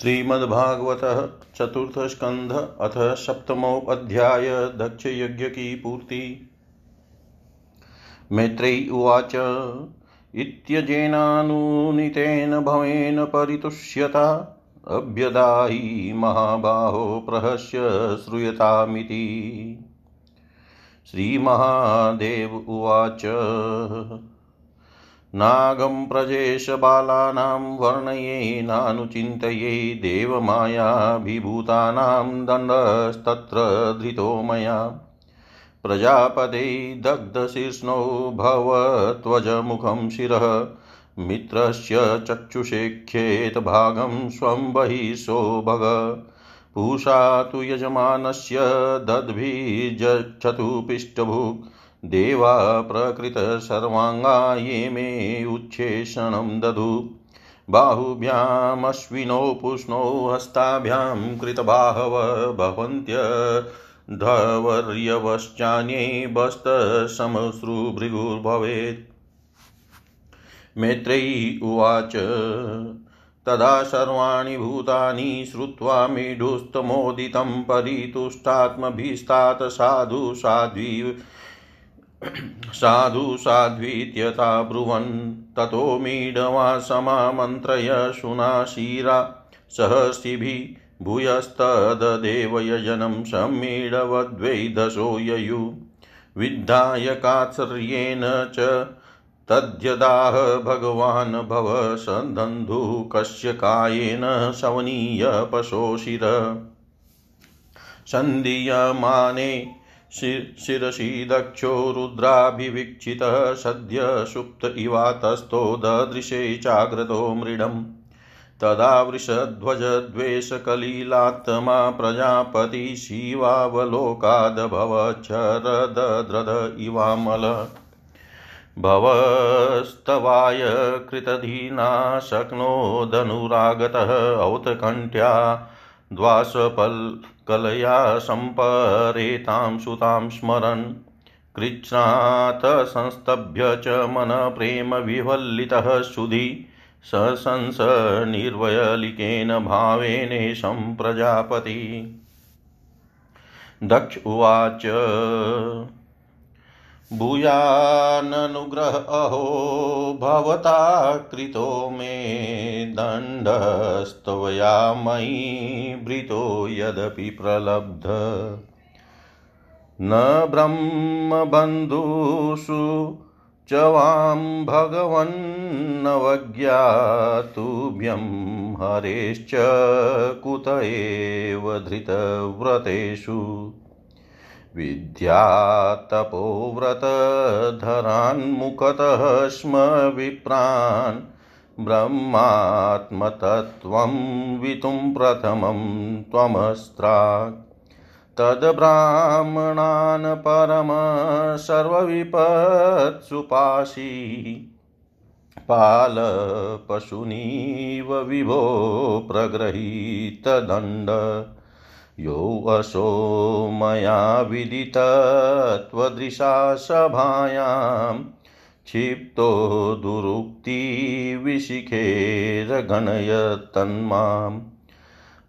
श्रीमद्भागवत चतुर्थ स्कंध अथ सप्तमोऽध्याय दक्षयज्ञ की पूर्ति मैत्रेयी उवाच, इत्यजेनानुनीतेन भवेन परितुष्यता, अभ्यदायि महाबाहो प्रहस्य श्रूयतामिति। श्रीमहादेव उवाच। नागं प्रजेशबालानां वर्णये, नानुचिन्तये, देवमायाभिभूतानां दण्डस्तत्र धृतो मया। प्रजापते दग्धशीर्ष्णो भवत्वजमुखं शिरः, मित्रस्य चक्षुषेख्येत भागं स्वं बहिषो भग पूषा तु यजमानस्य दद्भिजच्छतु पिष्टभुक् देवा प्रकृतसर्वाङ्गा ये मे उच्छेषणं दधु। बाहुभ्यामश्विनौ पुष्णौ हस्ताभ्यां कृतबाहव भवन्त्यधवर्यवश्चान्ये बस्तसमश्रुभृगुर्भवेत् मैत्रेयी उवाच, तदा सर्वाणि भूतानि श्रुत्वा मीढुस्तमोदितं परितुष्टात्मभिस्तात् साधु साध्वी साधु साध्वीत्यथा ब्रुवन्, ततो मीढवा समामन्त्रय शुनाशीरा, सहस्तिभिः भूयस्तददेवयजनं सम्मीढवद्वै दशो ययु विद्धाय कात्सर्येण च तद्यदाह भगवान् भव सन्धन्धुः कस्य कायेन शवनीय पशोशिर सन्धीयमाने शिरसि दक्षो रुद्राभिवीक्षितः सद्य सुप्त इवातस्थो ददृशे चाग्रतो मृडम्। तदा वृषध्वजद्वेषकलीलात्मा प्रजापति शिवावलोकादभवच्छरदद्रद इवामल। भवस्तवाय कृतधीना शक्नोदनुरागतः औतकण्ठ्या द्वासपल् कलया सम्परेतां सुतां स्मरन्। कृच्छ्रात् संस्तभ्य च मनप्रेमविवल्लितः सुधि। सशंस निर्वयलिकेन भावेनेशं प्रजापति। दक्ष उवाच। भूयाननुग्रह अहो भवता कृतो मे दण्डस्त्वया मयि भृतो यदपि प्रलब्ध। न ब्रह्मबन्धुषु च वां भगवन्नवज्ञातुभ्यं हरेश्च कुत एव धृतव्रतेषु। विद्यातपोव्रतधरान्मुखतः स्म विप्रान् ब्रह्मात्मतत्त्वं वितुं प्रथमं त्वमस्त्राक् तद्ब्राह्मणान् परम सर्वविपत्सुपाशी। पालपशुनीव विभो प्रगृहीतदण्ड। योऽसो मया विदितत्वदृशा सभायां। क्षिप्तो दुरुक्तिविशिखेरगणयतन्माम्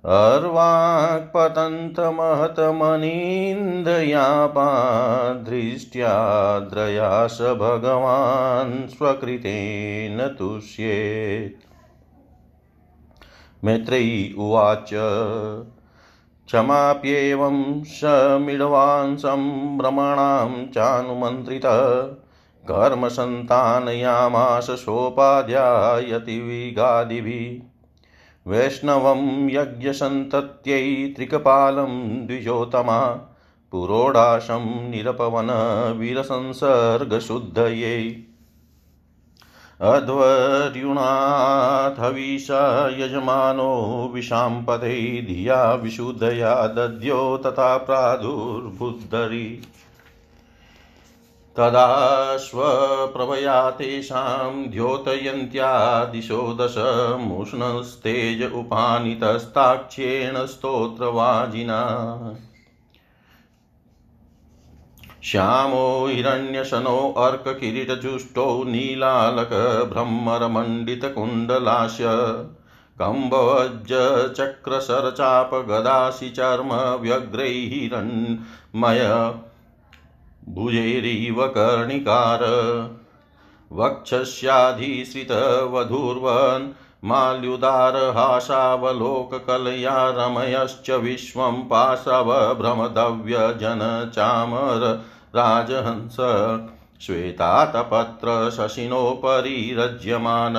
अर्वाक्पतन्तमहतमनीन्दयापादृष्ट्या स भगवान् स्वकृतेन तुष्येत्। मैत्रेयी उवाच। क्षमाप्येवं समिढवांसं भ्रमणां चानुमन्त्रितः। कर्मसन्तानयामास सोपाध्यायतिविगादिभिः। वैष्णवं यज्ञसन्तत्यै त्रिकपालं द्विजोतमा पुरोडाशं निरपवन वीरसंसर्गशुद्धयै अध्वर्युणाथ हविषा यजमानो विशाम्पते धिया विशुद्धया दद्यो तथा प्रादुर्बुद्धरि। तदा स्वप्रभया तेषां द्योतयन्त्या दिशो दश मुष्णस्तेज उपानितस्ताक्ष्येण स्तोत्रवाजिना। श्यामो हिरण्यशनोऽर्ककिरीटजुष्टो नीलालकभ्रमरमण्डितकुण्डलास्य कम्बोज्जचक्रसरचापगदासि चर्म व्यग्रैः हिरण्मय भुजैरिव कर्णिकार वक्षस्याधिश्रितवधूर्वन् माल्युदारहासावलोककलया रमयश्च विश्वं पाशवभ्रमदव्यजनचामर राजहंस श्वेतातपत्रशशिनोपरि रज्यमान।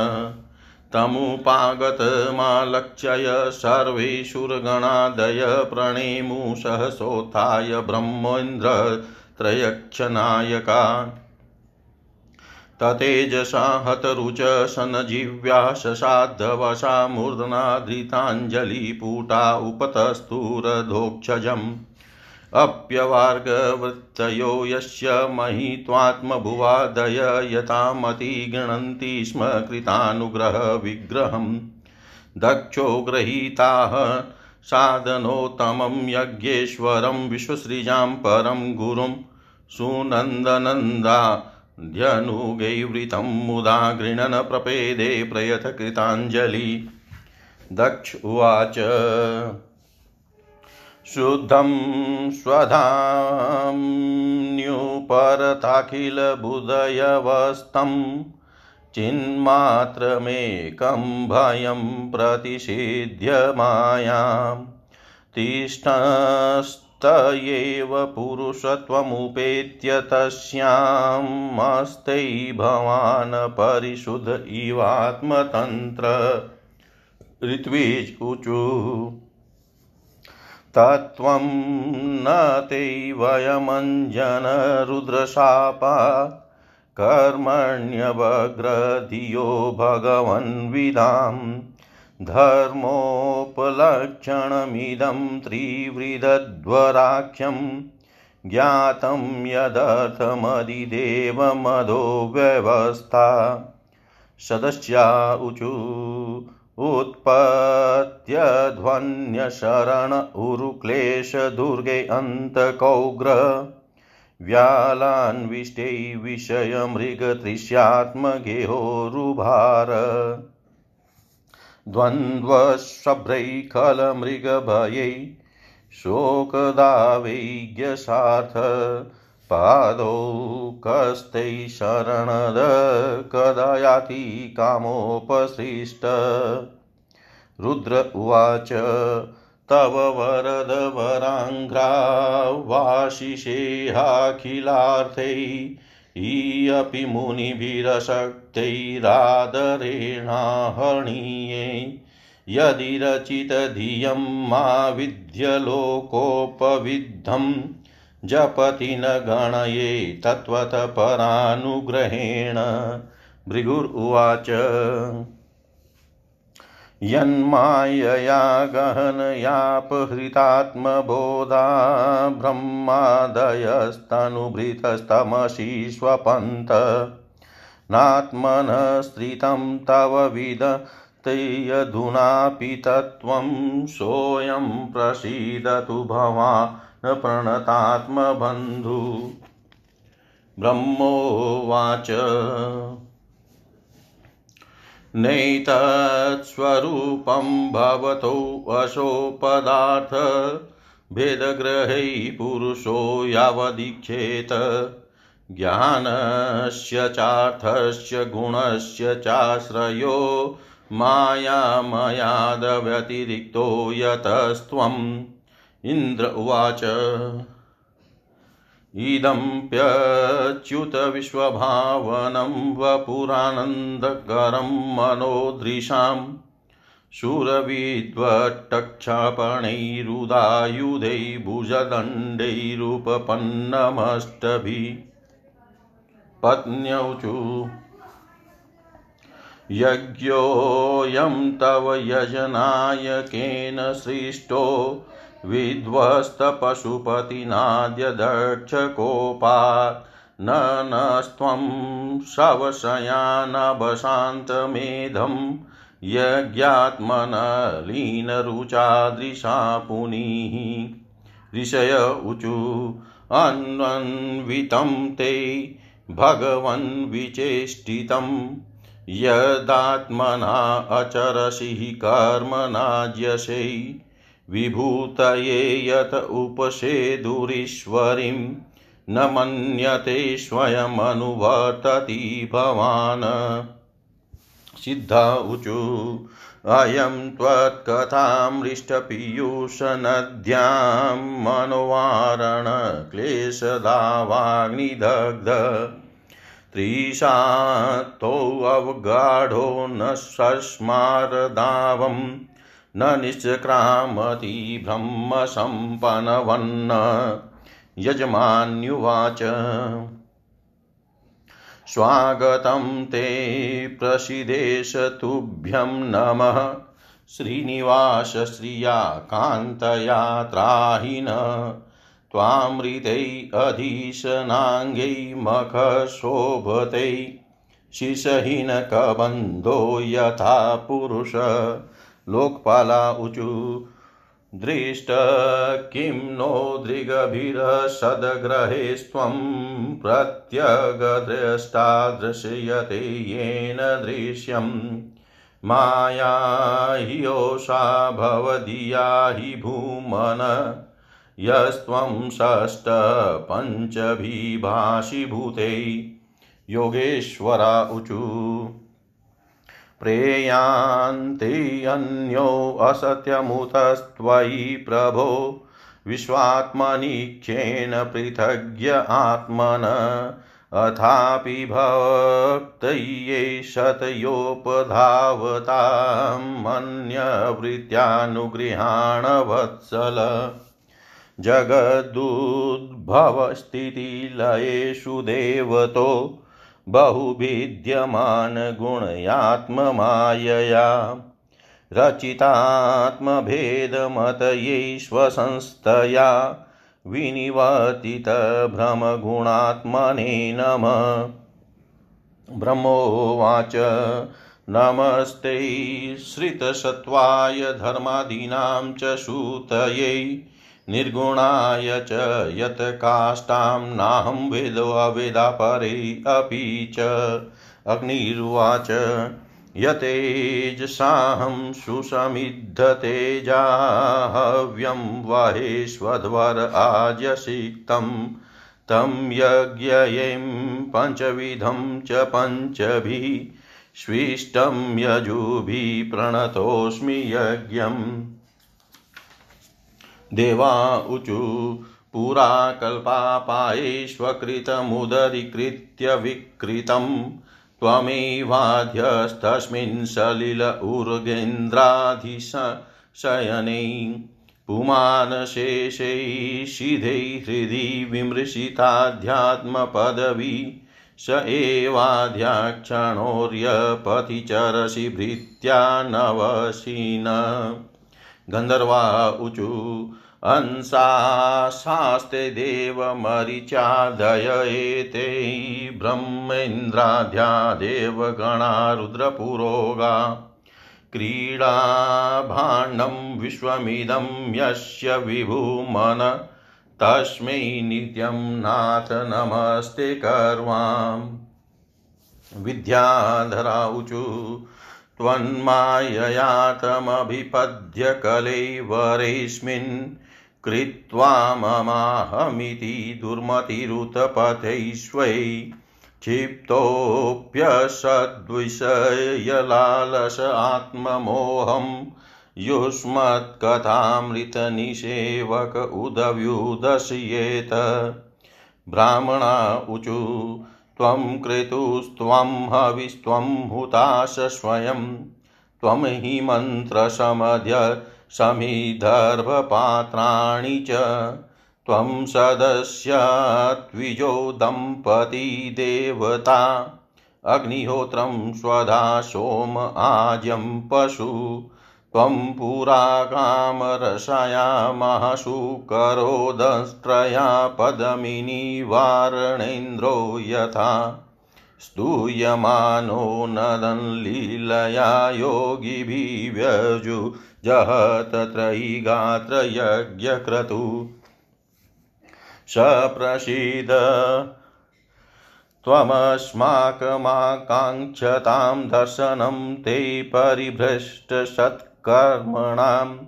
तमुपागतमालक्ष्य सर्वेशुरगणादय प्रणेमु सहसोत्थाय ब्रह्मेन्द्र त्रयक्षनायका। ततेजसा हतरुच सनजिव्या शशाद्धवशा मूर्धना धृताञ्जलिपुटा उपतस्तुरधोक्षजम् अप्यवार्गवृत्तयो यस्य महित्वात्मभुवादय यतामति गृह्णन्ति स्म कृतानुग्रहविग्रहम्। दक्षो गृहीताः साधनोत्तमं यज्ञेश्वरं विश्वसृजां परं गुरुं। सुनन्दनन्दा ध्यनुगैवृतं मुदा गृणन प्रपेदे प्रयथ कृताञ्जलि दक्ष उवाच। शुद्धं स्वधाम्न्युपरताखिलबुधयवस्तं चिन्मात्रमेकं भयं प्रतिषिध्य मायां तिष्ठस्त एव पुरुषत्वमुपेत्य तस्यामस्ते भवान् परिशुद्ध इवात्मतन्त्र। ऋत्विज ऊचु तत्त्वं न ते वयमञ्जनरुद्रशापा कर्मण्यवग्रधियो भगवन्विदाम्। धर्मोपलक्षणमिदं त्रिवृदध्वराख्यं ज्ञातं यदर्थमदिदेवमधो व्यवस्था सदस्या ऊचु उत्पत्यध्वन्यशरण उरुक्लेशदुर्गे अन्तकौग्र व्यालान्विष्टै विषयमृगतृष्यात्मगेहोरुभार द्वन्द्वशभ्रैखलमृगभयै शोकदावैज्ञसार्थ पादौ कस्ते शरणद कदा याति कामोपसृष्ट। रुद्र उवाच तव वरदवराङ्घ्रावाशिषेहाखिलार्थै हि मुनिभिरशक्तैरादरेणाहणीये यदि रचितधियं मा विद्यलोकोपविद्धं जपति न गणये तत्त्वत परानुग्रहेण। भृगुरुवाच यन्मायया गहनयापहृतात्मबोधा ब्रह्मादयस्तनुभृतस्तमसि स्वपन्त नात्मनः स्त्रितं तव विदतयधुनापि तत्त्वं सोऽयं प्रसीदतु भवान् प्रणतात्मबन्धु। ब्रह्मोवाच। नैतत्स्वरूपं भवतो वशोपदार्थ भेदग्रहै पुरुषो यावदीक्षेत ज्ञानस्य चार्थस्य गुणस्य चाश्रयो मायामयादव्यतिरिक्तो यतस्त्वम्। इन्द्र उवाच। इदम्प्यच्युत विश्वभावनं वपुरानन्दकरं मनोदृशां शूरविद्वट्टक्षपणैरुदायुधै भुजदण्डैरुपपन्नमष्टभिः पत्न्यौचु। यज्ञोऽयं तव यजनायकेन सृष्टो विध्वस्तपशुपतिनाद्यदक्षकोपात् न नस्त्वं शवशयानभशान्तमेधं यज्ञात्मनलीनरुचादृशा पुनीः। ऋषय ऊचु अन्वन्वितं ते भगवन् विचेष्टितं यदात्मना अचरसि कर्मणाज्यसे विभूतये यत उपसेदुरीश्वरीं न मन्यते स्वयमनुवर्तति भवान्। सिद्धा ऊचु अयं त्वत्कथामृष्टपीयूषनद्यां मनोवारणक्लेशदावाग्निदग्ध। त्रिशातोऽवगाढो न सस्मारदावं न निष्क्रामति ब्रह्मसम्पन्नवन्न। यजमान्युवाच स्वागतं ते प्रसीदेश तुभ्यं नमः। श्रीनिवास श्रिया कान्तया त्राहिन त्वामृतै अधीशनाङ्गै मखशोभतै। शिशहीनकबन्धो यथा पुरुष। लोकपाला ऊचु दृष्ट किं नो दृगभिरसद्ग्रहेस्त्वं प्रत्यगद्रष्टा दृश्यते येन दृश्यम् माया हि योषा भवदीया हि भूमन। यस्त्वं षष्टपञ्चभिभाषि भूते योगेश्वरा ऊचु प्रेयान्ते अन्योऽसत्यमुतस्त्वयि प्रभो विश्वात्मनिख्येन पृथग्य आत्मन। अथापि भक्तये शतयोपधावतामन्यवृत्त्यानुगृहाण वत्सल जगदुद्भवस्थितिलयेषु देवतो बहुभिद्यमानगुणयात्ममायया रचितात्मभेदमतये स्वसंस्थया विनिवर्तितभ्रमगुणात्मने नम। ब्रह्मोवाच नमस्ते श्रितसत्त्वाय धर्मादीनां च सूतयै। निर्गुणाय च यत् काष्ठां नाहं वेदोऽवेदापरे अपि च। अग्निर्वाच, यतेजसाहं सुसमिद्धतेजाहव्यं वहेष्वध्वर आजसिक्तं तं यज्ञयं पञ्चविधं च पञ्चभिः स्विष्टं यजुभिः प्रणतोऽस्मि यज्ञम्। देवा ऊचु पुरा कल्पापायेष्वकृतमुदरीकृत्य विकृतं त्वमेवाध्यस्तस्मिन् सलिल ऊर्गेन्द्राधिशयने पुमानशेषैः शिधैः हृदि विमृशिताध्यात्मपदवी स एवाध्याक्षणोर्यपतिचरसि भृत्या नवसीन गन्धर्वा ऊचु। अंसास्ते देवमरिचादय एते ब्रह्मेन्द्राद्या देवगणा रुद्रपुरोगा। क्रीडाभाण्डं विश्वमिदं यस्य विभुमन। तस्मै नित्यं नाथ नमस्ते कर्वाम्। विद्याधरा ऊचु। त्वन्माययातमभिपद्य कलेवरेऽस्मिन् कृत्वा ममाहमिति दुर्मतिरुतपथैष्वै क्षिप्तोऽप्यसद्विषयलालस आत्ममोहं युष्मत्कथामृतनिषेवक उदव्युदस्येत। ब्राह्मणा ऊचु त्वं क्रतुस्त्वं हविस्त्वं हुताश स्वयं। त्वं हि मन्त्रसमध्य समिधर्भपात्राणि च। त्वं सदस्यत्विजो दम्पती देवता। अग्निहोत्रं स्वधा सोम आज्यं पशु। त्वं पुरा कामरसायामहसु करोदस्त्रया पदमिनिवारणेन्द्रो यथा। स्तूयमानो नदन्लीलया योगिभिव्यजु जहतत्रयीगात्रयज्ञक्रतु स प्रसीद त्वमस्माकमाकाङ्क्षतां दर्शनं ते परिभ्रष्टसत्कर्मणाम्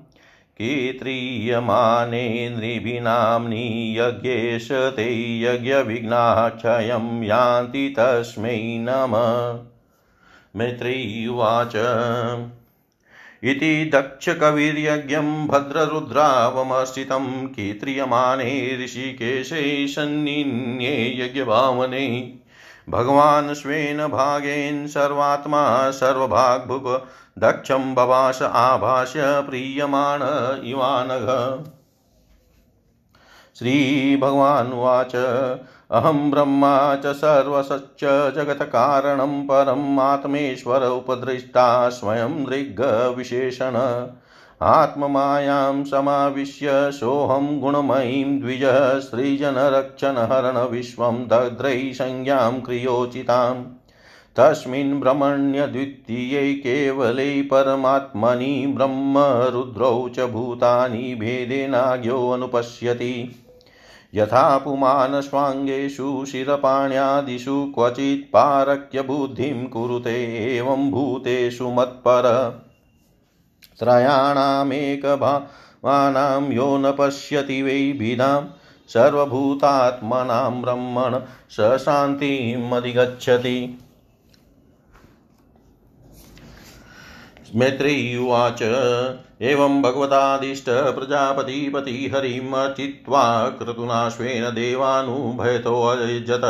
कीत्रीयमाने नृभिनाम्नि यज्ञेश ते यज्ञविघ्नाक्षयं यान्ति तस्मै नमः। मैत्रेय्युवाच इति दक्षकविर्यज्ञं भद्ररुद्रावमर्चितं कीत्रियमाणे ऋषिकेशे सन्निन्ये यज्ञभावने भगवान् स्वेन भागेन सर्वात्मा दक्षं भवास आभाष्य प्रीयमाण इवानघ। श्रीभगवानुवाच, अहं ब्रह्मा च सर्वसच्च जगत्कारणं परम् आत्मेश्वर उपदृष्टा स्वयं ऋग्विशेषण आत्ममायां समाविश्य सोऽहं गुणमयीं द्विज सृजनरक्षणहरण विश्वं दद्रै संज्ञां क्रियोचिताम्। तस्मिन् ब्रह्मण्यद्वितीये केवले परमात्मनि ब्रह्मरुद्रौ च भूतानि भेदेनाज्ञोऽनुपश्यति यथा पुमानस्वाङ्गेषु शिरपाण्यादिषु क्वचित् पारक्य बुद्धिं कुरुते एवं भूतेषु मत्पर। त्रयाणामेकभावानां यो न पश्यति वैभिधां सर्वभूतात्मनां ब्रह्मण स शान्तिमधिगच्छति मैत्रेयुवाच एवं भगवतादिष्ट प्रजापतिपतिहरिमर्चित्वा क्रतुनाश्वेन देवानुभयतोऽजत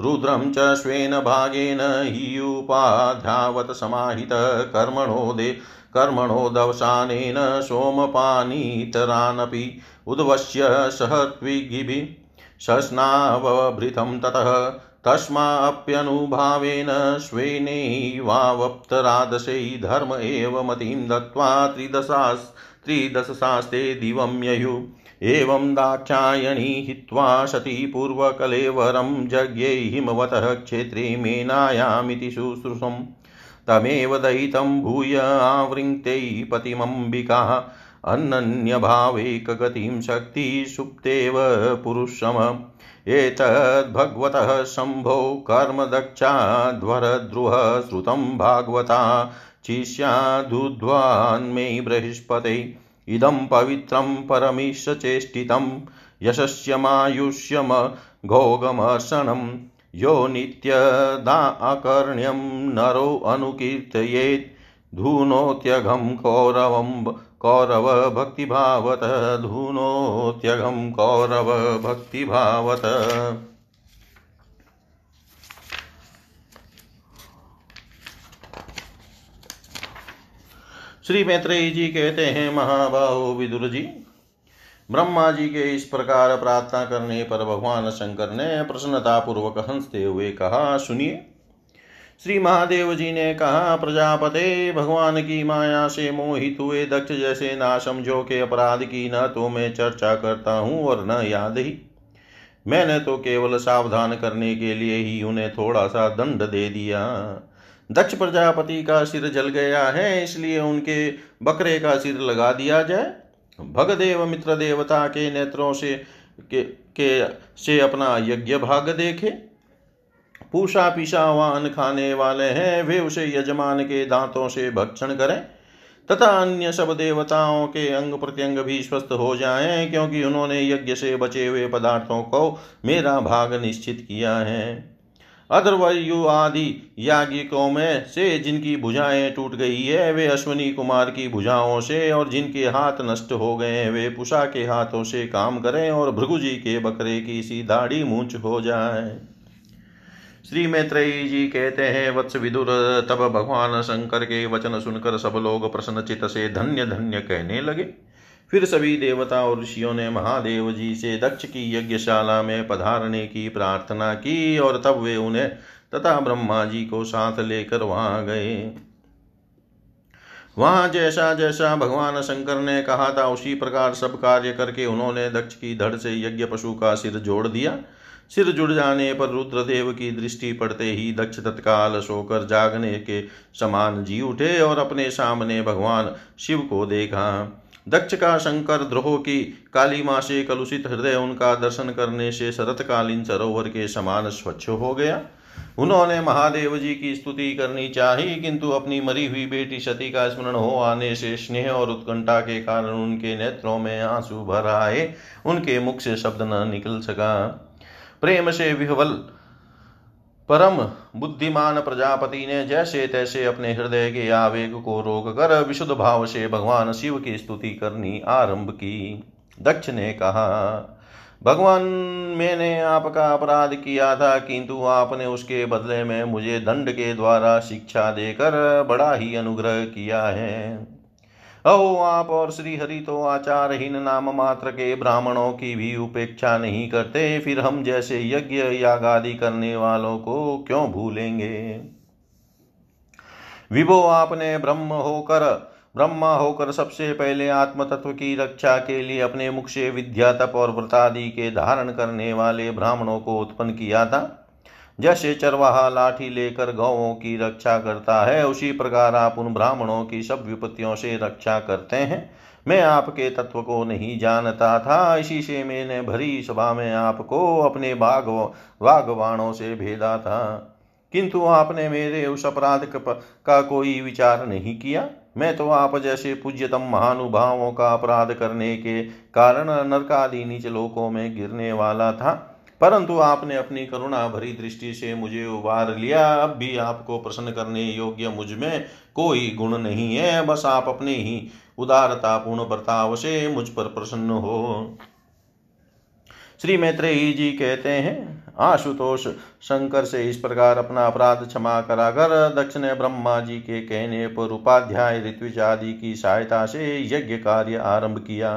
रुद्रं च स्वेन भागेन ह्युपाध्यावत समाहित। कर्मणो दे कर्मणोदवसानेन सोमपानीतरानपि उद्वश्य सह त्विगिभिः ततः तस्माप्यनुभावेन स्वेनैवावप्तरादशै धर्म एव मतिं दत्त्वा त्रिदशास् त्रिदशशास्ते दिवं ययुः एवं दाक्षायणी हित्वा सती पूर्वकलेवरं जज्ञे हिमवतः क्षेत्रे मेनायामिति शुश्रूषम्। तमेव दयितं भूय आवृङ्क्ते पतिमम्बिका। अनन्यभावैकगतिं शक्तिसुप्तेव पुरुषम। एतद्भगवतः शम्भो कर्मदक्षाध्वरद्रुह श्रुतं भागवता शिष्यादुध्वान्मे बृहस्पते। इदं पवित्रं परमिषचेष्टितं यशस्यमायुष्यमघोगमर्षणं यो नित्यदाकर्ण्यं नरो अनुकीर्तयेत्। धूनोत्यघं कौरवं कौरव भक्तिभावत धूनोत्यघं कौरव भक्तिभावत श्री मैत्रेयी जी कहते हैं, महाबाहो विदुर जी, ब्रह्मा जी के इस प्रकार प्रार्थना करने पर भगवान शंकर ने प्रसन्नता पूर्वक हँसते हुए कहा, सुनिए श्री महादेव जी ने कहा प्रजापते भगवान की माया से मोहित हुए दक्ष जैसे ना समझो के अपराध की न तो मैं चर्चा करता हूँ और न याद ही। मैंने तो केवल सावधान करने के लिए ही उन्हें थोड़ा सा दंड दे दिया। दक्ष प्रजापति का सिर जल गया है इसलिए उनके बकरे का सिर लगा दिया जाए। भगदेव मित्र देवता के नेत्रों से के, के से अपना यज्ञ भाग देखे। पूषा पीछा वाहन खाने वाले हैं, वे उसे यजमान के दांतों से भक्षण करें, तथा अन्य सब देवताओं के अंग प्रत्यंग भी स्वस्थ हो जाएँ, क्योंकि उन्होंने यज्ञ से बचे हुए पदार्थों को मेरा भाग निश्चित किया है। अधर्वयु आदि याज्ञिकों में से जिनकी भुजाएँ टूट गई है, वे अश्वनी कुमार की भुजाओं से और जिनके हाथ नष्ट हो गए हैं, वे पुषा के हाथों से काम करें और भृगुजी के बकरे की सी दाढ़ी मूछ हो जाए। श्री मैत्रेयी जी कहते हैं, वत्स विदुर, तब भगवान शंकर के वचन सुनकर सब लोग प्रसन्नचित से धन्य धन्य कहने लगे। फिर सभी देवता और ऋषियों ने महादेव जी से दक्ष की यज्ञशाला में पधारने की प्रार्थना की और तब वे उन्हें तथा ब्रह्मा जी को साथ लेकर वहाँ गए। वहाँ जैसा जैसा भगवान शंकर ने कहा था, उसी प्रकार सब कार्य करके उन्होंने दक्ष की धड़ से यज्ञ पशु का सिर जोड़ दिया। सिर जुड़ जाने पर रुद्रदेव की दृष्टि पड़ते ही दक्ष तत्काल सोकर जागने के समान जी उठे और अपने सामने भगवान शिव को देखा। दक्ष का शंकर द्रोह की कालीमा से कलुषित हृदय उनका दर्शन करने से शरतकालीन सरोवर के समान स्वच्छ हो गया। उन्होंने महादेव जी की स्तुति करनी चाहिए किंतु अपनी मरी हुई बेटी सती का स्मरण हो आने से स्नेह और उत्कंठा के कारण उनके नेत्रों में आँसू भर आए, उनके मुख से शब्द न निकल सका। प्रेम से विह्वल, परम बुद्धिमान प्रजापति ने जैसे तैसे अपने हृदय के आवेग को रोक कर विशुद्ध भाव से भगवान शिव की स्तुति करनी आरंभ की। दक्ष ने कहा भगवान, मैंने आपका अपराध किया था, किंतु आपने उसके बदले में मुझे दंड के द्वारा शिक्षा देकर बड़ा ही अनुग्रह किया है। अहो, आप और श्री हरि तो आचारहीन नाम मात्र के ब्राह्मणों की भी उपेक्षा नहीं करते, फिर हम जैसे यज्ञ याग आदि करने वालों को क्यों भूलेंगे? विभो, आपने ब्रह्म होकर ब्रह्मा होकर सबसे पहले आत्म तत्व की रक्षा के लिए अपने मुख से विद्या तप और व्रतादि के धारण करने वाले ब्राह्मणों को उत्पन्न किया था। जैसे चरवाहा लाठी लेकर गौों की रक्षा करता है, उसी प्रकार आप उन ब्राह्मणों की सब विपत्तियों से रक्षा करते हैं। मैं आपके तत्व को नहीं जानता था, इसी से मैंने भरी सभा में आपको अपने बाघ बागवाणों से भेदा था। किंतु आपने मेरे उस अपराध का कोई विचार नहीं किया। मैं तो आप जैसे पूज्यतम महानुभावों का अपराध करने के कारण नरकादि नीच लोकों में गिरने वाला था। परंतु आपने अपनी करुणा भरी दृष्टि से मुझे उबार लिया। अब भी आपको प्रसन्न करने योग्य मुझमें कोई गुण नहीं है। बस आप अपने ही उदारता पूर्ण बर्ताव से मुझ पर प्रसन्न हो। श्री मैत्रेयी जी कहते हैं आशुतोष शंकर से इस प्रकार अपना अपराध क्षमा कराकर दक्ष ने ब्रह्मा जी के कहने पर उपाध्याय ऋत्विज आदि की सहायता से यज्ञ कार्य आरंभ किया।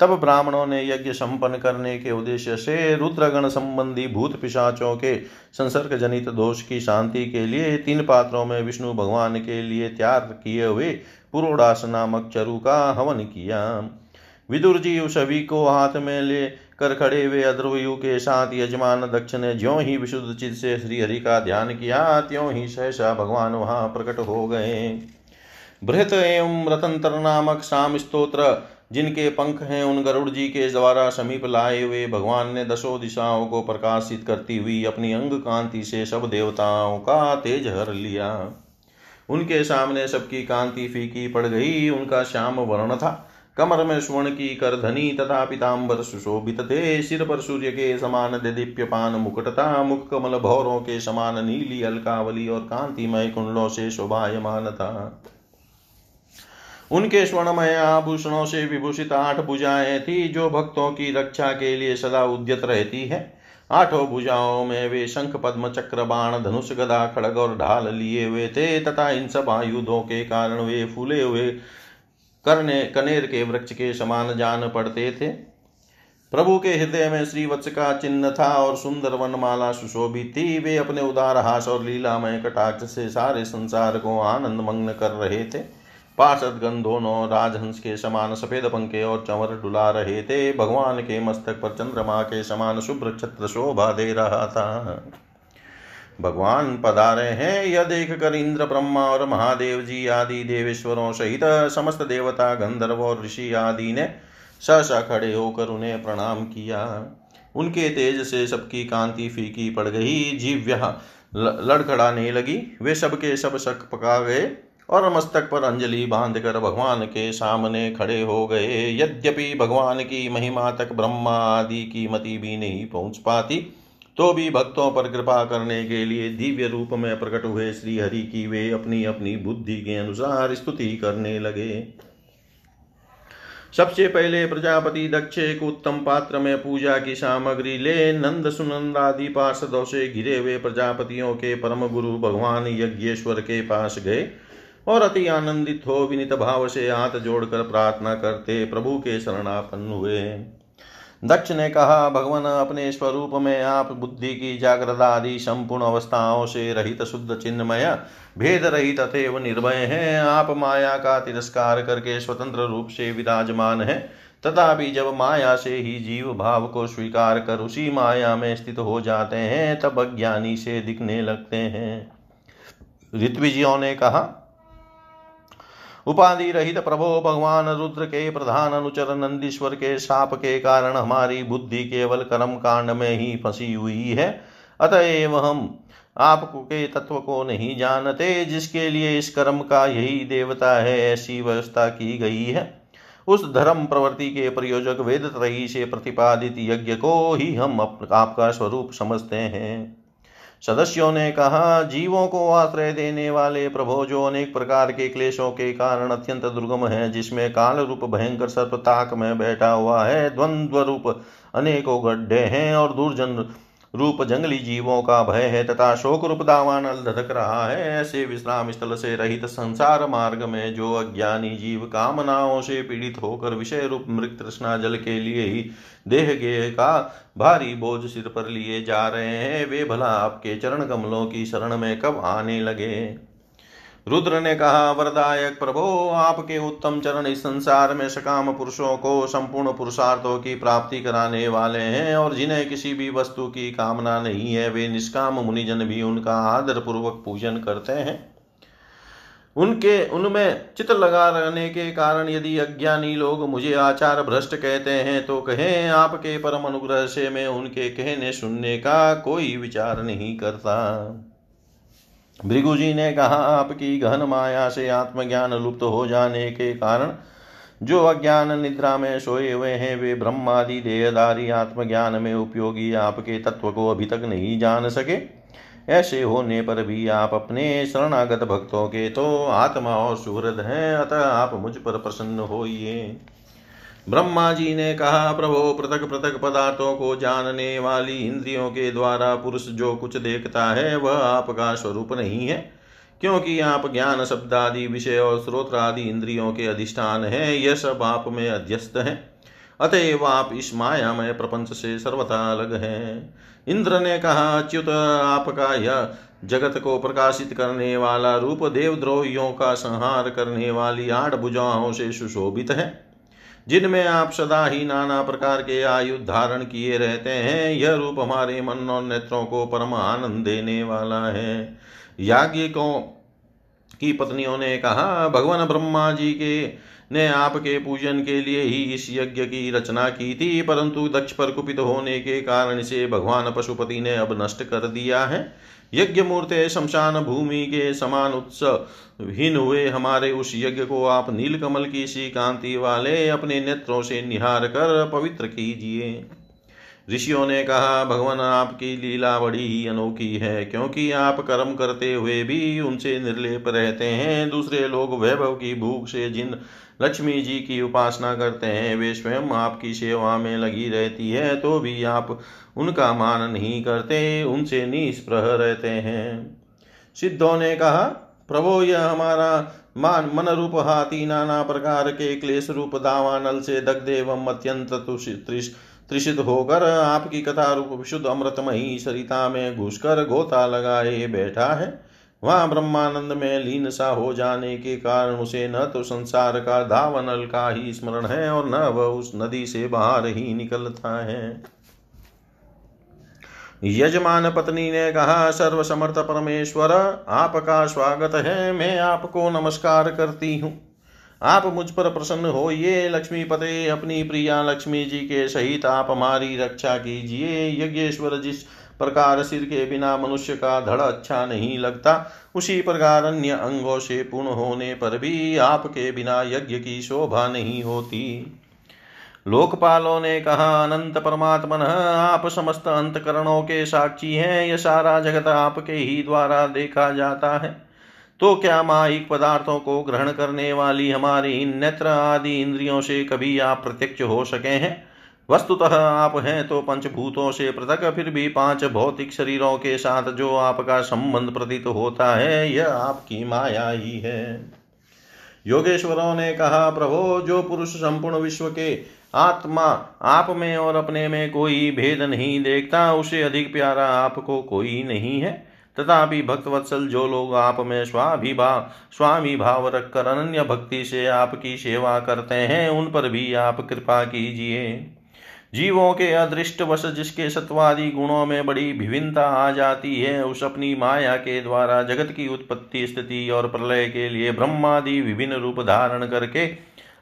तब ब्राह्मणों ने यज्ञ संपन्न करने के उद्देश्य से रुद्रगण संबंधी भूत पिशाचों के संसर्ग जनित दोष की शांति के लिए तीन पात्रों में विष्णु भगवान के लिए तैयार किए हुए पुरोडास नामक चरु का हवन किया। विदुर जी उस सभी को हाथ में ले कर खड़े हुए अध्रुवयु के साथ यजमान दक्ष ने ज्यो ही विशुद्ध चित से श्रीहरि का ध्यान किया, त्यों ही सहसा भगवान वहाँ प्रकट हो गए। बृहत एवं रतंत्र नामक शाम स्त्रोत्र जिनके पंख हैं उन गरुड़ जी के द्वारा समीप लाए हुए, भगवान ने दसों दिशाओं को प्रकाशित करती हुई अपनी अंग कांति से सब देवताओं का तेज हर लिया। उनके सामने सबकी कांति फीकी पड़ गई, उनका श्याम वर्ण था। कमर में स्वर्ण की करधनी तथा पिताम्बर सुशोभित थे सिर पर सूर्य के समान दीप्य पान मुकुट था मुख कमल भौरों के समान नीली अलकावली और कांतिमय कुंडलों से शोभायमान था उनके स्वर्णमय आभूषणों से विभूषित आठ भुजाएँ थी, जो भक्तों की रक्षा के लिए सदा उद्यत रहती है। आठों भुजाओं में वे शंख, पद्म, चक्र, बाण, धनुष, गदा, खड़ग और ढाल लिए हुए थे, तथा इन सब आयुधों के कारण वे फूले हुए करने कनेर के वृक्ष के समान जान पड़ते थे। प्रभु के हृदय में श्री वत्स का चिन्ह था और सुंदर वनमाला सुशोभित थी। वे अपने उदार हास और लीलामय कटाक्ष से सारे संसार को आनंद मग्न कर रहे थे। पार्षद गण दोनों राजहंस के समान सफ़ेद पंखे और चंवर डुला रहे थे। भगवान के मस्तक पर चंद्रमा के समान शुभ्र छत्र शोभा दे रहा था। भगवान पधारे हैं, यह देख कर इंद्र, ब्रह्मा और महादेव जी आदि देवेश्वरों सहित समस्त देवता, गंधर्व और ऋषि आदि ने सहसा खड़े होकर उन्हें प्रणाम किया। उनके तेज से सबकी कांति फीकी पड़ गई जीव्य लड़खड़ाने लगी। वे सबके सब शक पका गए और मस्तक पर अंजलि बांधकर भगवान के सामने खड़े हो गए। यद्यपि भगवान की महिमा तक ब्रह्मा आदि की मति भी नहीं पहुँच पाती तो भी भक्तों पर कृपा करने के लिए दिव्य रूप में प्रकट हुए श्री हरि की वे अपनी अपनी बुद्धि के अनुसार स्तुति करने लगे। सबसे पहले प्रजापति दक्ष एक उत्तम पात्र में पूजा की सामग्री ले, नंद सुनंद आदि पार्षदों से घिरे हुए प्रजापतियों के परम गुरु भगवान यज्ञेश्वर के पास गए और अति आनंदित हो विनित भाव से हाथ जोड़कर प्रार्थना करते प्रभु के शरणापन्न हुए। दक्ष ने कहा, भगवान, अपने स्वरूप में आप बुद्धि की जागृत आदि संपूर्ण अवस्थाओं से रहित शुद्ध चिन्मय भेद रहित अतएव निर्भय हैं। आप माया का तिरस्कार करके स्वतंत्र रूप से विराजमान है। तथापि जब माया से ही जीव भाव को स्वीकार कर उसी माया में स्थित हो जाते हैं, तब अज्ञानी से दिखने लगते हैं। ऋत्विजियों ने कहा उपाधि रहित प्रभो भगवान रुद्र के प्रधान अनुचर नंदीश्वर के साप के कारण हमारी बुद्धि केवल कर्म कांड में ही फंसी हुई है। अतएव हम आपको के तत्व को नहीं जानते, जिसके लिए इस कर्म का यही देवता है, ऐसी व्यवस्था की गई है। उस धर्म प्रवृत्ति के प्रयोजक वेद त्रयी से प्रतिपादित यज्ञ को ही हम आपका स्वरूप समझते हैं। सदस्यों ने कहा, जीवों को आश्रय देने वाले प्रभो जो अनेक प्रकार के क्लेशों के कारण अत्यंत दुर्गम है, जिसमें काल रूप भयंकर सर्प ताक में बैठा हुआ है द्वंद्व रूप अनेकों गड्ढे हैं और दुर्जन रूप जंगली जीवों का भय है तथा शोक रूप दावानल धधक रहा है। ऐसे विश्राम स्थल से रहित संसार मार्ग में जो अज्ञानी जीव कामनाओं से पीड़ित होकर विषय रूप मृत तृष्णा जल के लिए ही देह गेह का भारी बोझ सिर पर लिए जा रहे हैं, वे भला आपके चरण कमलों की शरण में कब आने लगे? रुद्र ने कहा, वरदायक प्रभो, आपके उत्तम चरण इस संसार में सकाम पुरुषों को संपूर्ण पुरुषार्थों की प्राप्ति कराने वाले हैं और जिन्हें किसी भी वस्तु की कामना नहीं है, वे निष्काम मुनिजन भी उनका आदर पूर्वक पूजन करते हैं। उनके, उनमें चित लगा रहने के कारण यदि अज्ञानी लोग मुझे आचार भ्रष्ट कहते हैं तो कहें, आपके परम अनुग्रह से मैं उनके कहने सुनने का कोई विचार नहीं करता। भृगु जी ने कहा, आपकी गहन माया से आत्मज्ञान लुप्त हो जाने के कारण जो अज्ञान निद्रा में सोए हुए हैं, वे ब्रह्मादि देहदारी आत्मज्ञान में उपयोगी आपके तत्व को अभी तक नहीं जान सके। ऐसे होने पर भी आप अपने शरणागत भक्तों के तो आत्मा और सुहृद हैं, अतः आप मुझ पर प्रसन्न होइए। ब्रह्मा जी ने कहा, प्रभो, पृथक पृथक पदार्थों को जानने वाली इंद्रियों के द्वारा पुरुष जो कुछ देखता है, वह आपका स्वरूप नहीं है। क्योंकि आप ज्ञान शब्द आदि विषय और स्रोत्र आदि इंद्रियों के अधिष्ठान है, यह सब आप में अध्यस्त है। अतएव आप इस माया में प्रपंच से सर्वथा अलग हैं। इंद्र ने कहा, अच्युत, आपका यह जगत को प्रकाशित करने वाला रूप देवद्रोहियों का संहार करने वाली आठ भुजाओं से सुशोभित है। जिनमें आप सदा ही नाना प्रकार के आयुध धारण किए रहते हैं, यह रूप हमारे मन और नेत्रों को परम आनंद देने वाला है। याज्ञिकों की पत्नियों ने कहा, भगवान ब्रह्मा जी के, ने आपके पूजन के लिए ही इस यज्ञ की रचना की थी, परंतु दक्ष पर कुपित होने के कारण से भगवान पशुपति ने अब नष्ट कर दिया है। यज्ञ मूर्ति शमशान भूमि के समान उत्सवहीन हुए। हमारे उस यज्ञ को आप नीलकमल की सी कांति वाले अपने नेत्रों से निहार कर पवित्र कीजिए। ऋषियों ने कहा, भगवान, आपकी लीला बड़ी ही अनोखी है, क्योंकि आप कर्म करते हुए भी उनसे निर्लेप रहते हैं। दूसरे लोग वैभव की भूख से जिन लक्ष्मी जी की उपासना करते हैं, वे स्वयं आपकी सेवा में लगी रहती है तो भी आप उनका मान नहीं करते, उनसे निष्प्रह रहते हैं। सिद्धों ने कहा, प्रभो, यह हमारा मान मन रूप हाथी नाना प्रकार के क्लेश रूप दावानल से दग्ध एवं अत्यंत त्रिषित होकर आपकी कथा रूप विशुद्ध अमृतमयी सरिता में घुसकर गोता लगाए बैठा है। वहाँ ब्रह्मानंद में लीन सा हो जाने के कारण उसे न तो संसार का धावनल का ही स्मरण है और न वह उस नदी से बाहर ही निकलता है। यजमान पत्नी ने कहा सर्व समर्थ परमेश्वर, आपका स्वागत है। मैं आपको नमस्कार करती हूँ। आप मुझ पर प्रसन्न हो ये लक्ष्मी पते अपनी प्रिया लक्ष्मी जी के सहित आप हमारी रक्षा कीजिए। यज्ञेश्वर जिस प्रकार सिर के बिना मनुष्य का धड़ अच्छा नहीं लगता, उसी प्रकार अन्य अंगों से पूर्ण होने पर भी आपके बिना यज्ञ की शोभा नहीं होती। लोकपालों ने कहा, अनंत परमात्मन, आप समस्त अंतकरणों के साक्षी हैं, यह सारा जगत आपके ही द्वारा देखा जाता है। तो क्या माइक पदार्थों को ग्रहण करने वाली हमारी इन नेत्र आदि इंद्रियों से कभी आप प्रत्यक्ष हो सके हैं? वस्तुतः आप हैं तो पंचभूतों से पृथक, फिर भी पाँच भौतिक शरीरों के साथ जो आपका संबंध प्रतीत होता है, यह आपकी माया ही है। योगेश्वरों ने कहा, प्रभो, जो पुरुष संपूर्ण विश्व के आत्मा आप में और अपने में कोई भेद नहीं देखता, उसे अधिक प्यारा आपको कोई नहीं है। तथापि भक्तवत्सल जो लोग आप में स्वाभिभाव स्वामी भाव रखकर अनन्य भक्ति से आपकी सेवा करते हैं, उन पर भी आप कृपा कीजिए। जीवों के अदृष्ट वश जिसके सत्वादि गुणों में बड़ी विभिन्नता आ जाती है, उस अपनी माया के द्वारा जगत की उत्पत्ति, स्थिति और प्रलय के लिए ब्रह्मादि विभिन्न रूप धारण करके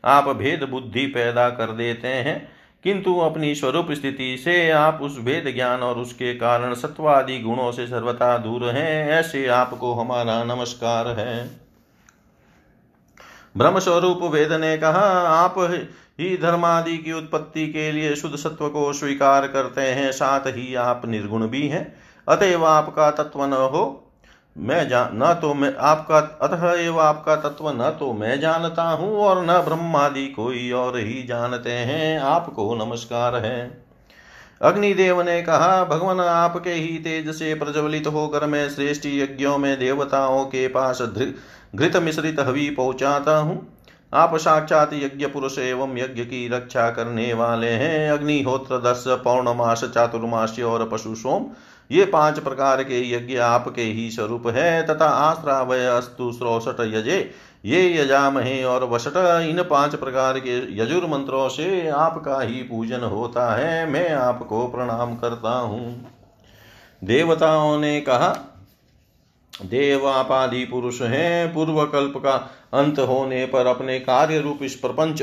आप भेद बुद्धि पैदा कर देते हैं। किंतु अपनी स्वरूप स्थिति से आप उस वेद ज्ञान और उसके कारण सत्वादि गुणों से सर्वथा दूर हैं, ऐसे आपको हमारा नमस्कार है। ब्रह्म स्वरूप वेद ने कहा, आप ही धर्मादि की उत्पत्ति के लिए शुद्ध सत्व को स्वीकार करते हैं, साथ ही आप निर्गुण भी हैं, अतएव आपका तत्व न हो मैं जान, न तो मैं आपका अतः एवं आपका तत्व, न तो मैं जानता हूँ और न ब्रह्मादि कोई और ही जानते हैं। आपको नमस्कार है। अग्निदेव ने कहा, भगवान आपके ही तेज से प्रज्वलित होकर मैं श्रेष्ठ यज्ञों में देवताओं के पास घृत मिश्रित हवि पहुंचाता हूँ। आप साक्षात यज्ञ पुरुष एवं यज्ञ की रक्षा करने वाले हैं। अग्निहोत्र दस पौर्णमास चातुर्मास्य और पशु सोम ये पाँच प्रकार के यज्ञ आपके ही स्वरूप है, तथा आश्रावय अस्तु श्रोषट यजे, ये यजामहे और वसट इन पाँच प्रकार के यजुर मंत्रों से आपका ही पूजन होता है, मैं आपको प्रणाम करता हूँ। देवताओं ने कहा देव आपादि पुरुष हैं पूर्व कल्प का अंत होने पर अपने कार्य रूप इस प्रपंच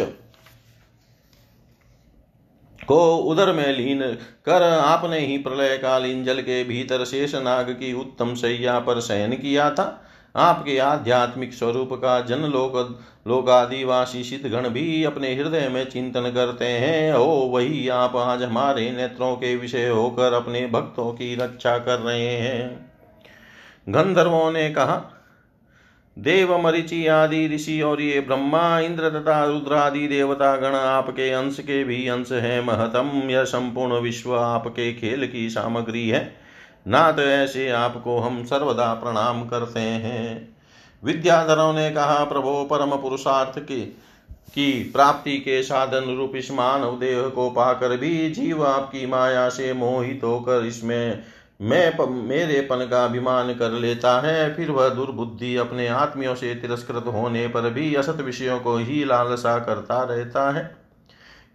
को उदर में लीन कर आपने ही प्रलय कालीन जल के भीतर शेष नाग की उत्तम सैया पर शयन किया था। आपके आध्यात्मिक स्वरूप का जन लोक लोकादिवासी सिद्धगण भी अपने हृदय में चिंतन करते हैं। ओ, वही आप आज हमारे नेत्रों के विषय होकर अपने भक्तों की रक्षा कर रहे हैं। गंधर्वों ने कहा देव मरिचि आदि ऋषि और ये ब्रह्मा, इंद्र तथा रुद्रादि देवता गण आपके अंश के भी अंश है। महतम यह संपूर्ण विश्व आपके खेल की सामग्री है। नाथ, ऐसे आपको हम सर्वदा प्रणाम करते हैं। विद्याधरों ने कहा, प्रभो परम पुरुषार्थ के की प्राप्ति के साधन रूप इस मानव देह को पाकर भी जीव आपकी माया से मोहित होकर इसमें मैं प, मेरे पन का अभिमान कर लेता है फिर वह दुर्बुद्धि अपने आत्मियों से तिरस्कृत होने पर भी असत विषयों को ही लालसा करता रहता है।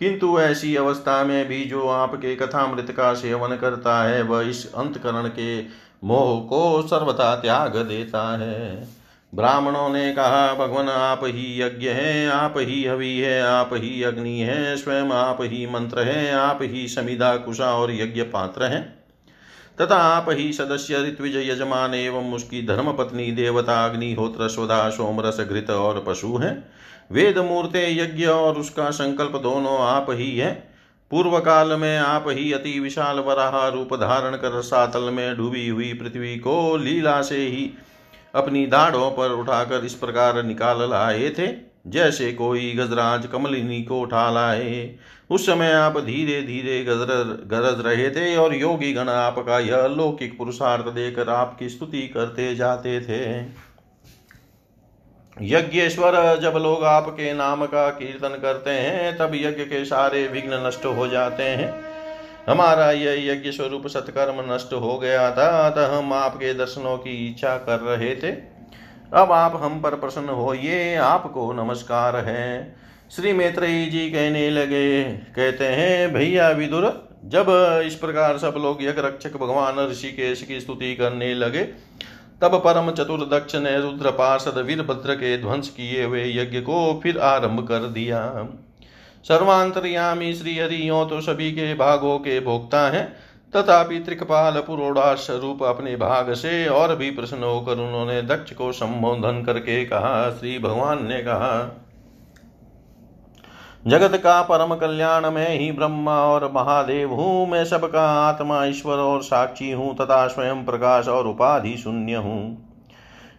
किंतु ऐसी अवस्था में भी जो आपके कथामृत का सेवन करता है वह इस अंतकरण के मोह को सर्वथा त्याग देता है। ब्राह्मणों ने कहा भगवान आप ही यज्ञ हैं आप ही हवि है आप ही अग्नि है स्वयं आप ही मंत्र हैं आप ही समिधा कुशा और यज्ञ पात्र हैं। तथा आप ही सदस्य ऋत्विज यजमान एवं उसकी धर्म पत्नी देवता अग्निहोत्र स्वधा सोमरस घृत और पशु हैं। वेद मूर्ते यज्ञ और उसका संकल्प दोनों आप ही है। पूर्व काल में आप ही अति विशाल वराह रूप धारण कर सातल में डूबी हुई पृथ्वी को लीला से ही अपनी दाढ़ों पर उठाकर इस प्रकार निकाल लाए थे। जैसे कोई गजराज कमलिनी को उठा लाए। उस समय आप धीरे धीरे गजर, गरज रहे थे और योगी गण आपका यह लौकिक पुरुषार्थ देकर आपकी स्तुति करते जाते थे। यज्ञेश्वर, जब लोग आपके नाम का कीर्तन करते हैं, तब यज्ञ के सारे विघ्न नष्ट हो जाते हैं। हमारा यह यज्ञ स्वरूप सत्कर्म नष्ट हो गया था, अतः हम आपके दर्शनों की इच्छा कर रहे थे। अब आप हम पर प्रसन्न होइए, आपको नमस्कार है। श्री मैत्रेयी जी कहने लगे, कहते हैं, भैया विदुर, जब इस प्रकार सब लोग यज्ञ रक्षक भगवान ऋषिकेश की स्तुति करने लगे, तब परम चतुर्दक्ष ने रुद्र पार्षद वीरभद्र के ध्वंस किए हुए यज्ञ को फिर आरंभ कर दिया। सर्वांतरयामी श्री हरियो तो सभी के भागों के भोक्ता हैं। तथापि त्रिकपाल पुरोडाश रूप अपने भाग से और भी प्रसन्न होकर उन्होंने दक्ष को संबोधन करके कहा, श्री भगवान ने कहा, जगत का परम कल्याण में ही ब्रह्मा और महादेव हूँ, मैं सबका आत्मा ईश्वर और साक्षी हूँ तथा स्वयं प्रकाश और उपाधि शून्य हूँ।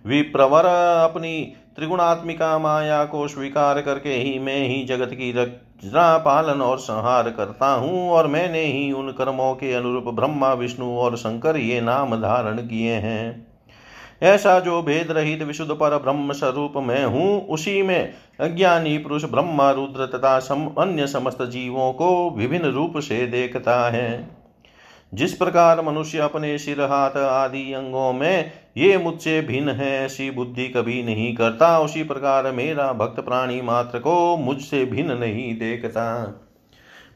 विप्रवर अपनी त्रिगुणात्मिका माया को स्वीकार करके ही मैं ही जगत की रचना पालन और संहार करता हूँ और मैंने ही उन कर्मों के अनुरूप ब्रह्मा, विष्णु और शंकर ये नाम धारण किए हैं। ऐसा जो भेद रहित विशुद्ध पर ब्रह्म स्वरूप में हूँ, उसी में अज्ञानी पुरुष ब्रह्मा, रुद्र तथा सम अन्य समस्त जीवों को विभिन्न रूप से देखता है। जिस प्रकार मनुष्य अपने सिर, हाथ आदि अंगों में ये मुझसे भिन्न है, ऐसी बुद्धि कभी नहीं करता। उसी प्रकार मेरा भक्त प्राणी मात्र को मुझसे भिन्न नहीं देखता।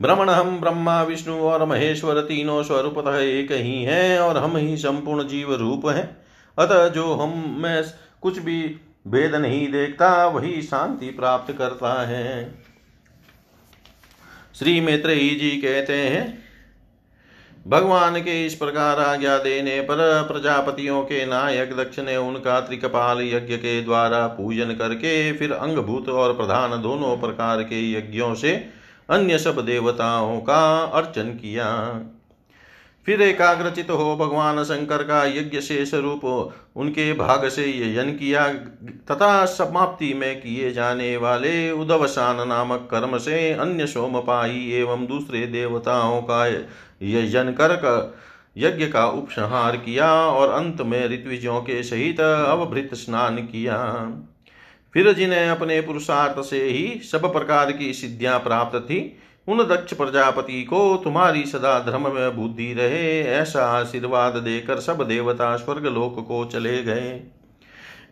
ब्रह्मण हम ब्रह्मा विष्णु और महेश्वर तीनों स्वरूपतः एक ही हैं और हम ही संपूर्ण जीव रूप हैं। अतः जो हम में कुछ भी भेद नहीं देखता, वही शांति प्राप्त करता है। श्री मैत्रेयी जी कहते हैं भगवान के इस प्रकार आज्ञा देने पर प्रजापतियों के नायक दक्ष ने उनका त्रिकपाल यज्ञ के द्वारा पूजन करके, फिर अंगभूत और प्रधान दोनों प्रकार के यज्ञों से अन्य सब देवताओं का अर्चन किया। फिर एकाग्रचित हो भगवान शंकर का यज्ञ शेष रूप उनके भाग से यजन किया, तथा समाप्ति में किए जाने वाले उदवसान नामक कर्म से अन्य सोमपाई एवं दूसरे देवताओं का यजन कर यज्ञ का उपसंहार किया और अंत में ऋत्विजों के सहित अवभृत स्नान किया। फिर जिन्हें अपने पुरुषार्थ से ही सब प्रकार की सिद्धियाँ प्राप्त थी, उन दक्ष प्रजापति को तुम्हारी सदा धर्म में बुद्धि रहे, ऐसा आशीर्वाद देकर सब देवता स्वर्ग लोक को चले गए।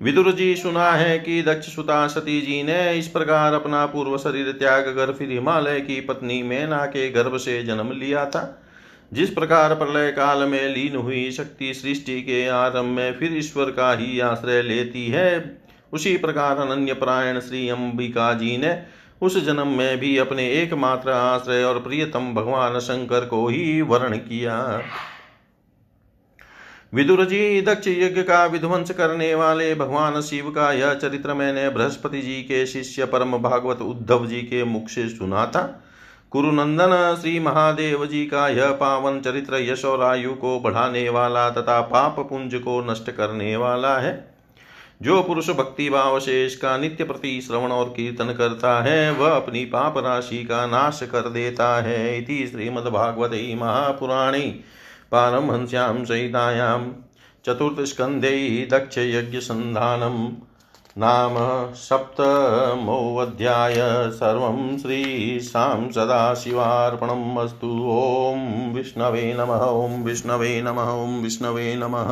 विदुर जी, सुना है कि दक्ष सुता सती जी ने इस प्रकार अपना पूर्व शरीर त्याग कर फिर हिमालय की पत्नी मैना के गर्भ से जन्म लिया था। जिस प्रकार प्रलय काल में लीन हुई शक्ति सृष्टि के आरंभ में फिर ईश्वर का ही आश्रय लेती है, उसी प्रकार अनन्य प्रायण श्री अंबिका जी ने उस जन्म में भी अपने एकमात्र आश्रय और प्रियतम भगवान शंकर को ही वर्ण किया। विदुर जी, दक्ष यज्ञ का विध्वंस करने वाले भगवान शिव का यह चरित्र मैंने बृहस्पति जी के शिष्य परम भागवत उद्धव जी के मुख से सुना था। कुरुनंदन श्री महादेव जी का यह पावन चरित्र यश और आयु को बढ़ाने वाला तथा पाप पुंज को नष्ट करने वाला है, जो पुरुष भक्ति भाव से इसका नित्य प्रति श्रवण और कीर्तन करता है, वह अपनी पाप राशि का नाश कर देता है इति श्रीमद्भागवते महापुराणे पारमहंस्यां सहितायां चतुर्थस्कन्धे दक्षयज्ञसन्धानं। नाम सप्तमोऽध्याय सर्वं श्रीशां सदाशिवार्पणम् अस्तु। ॐ विष्णवे नमः, ॐ विष्णवे नमः, ॐ विष्णवे नमः।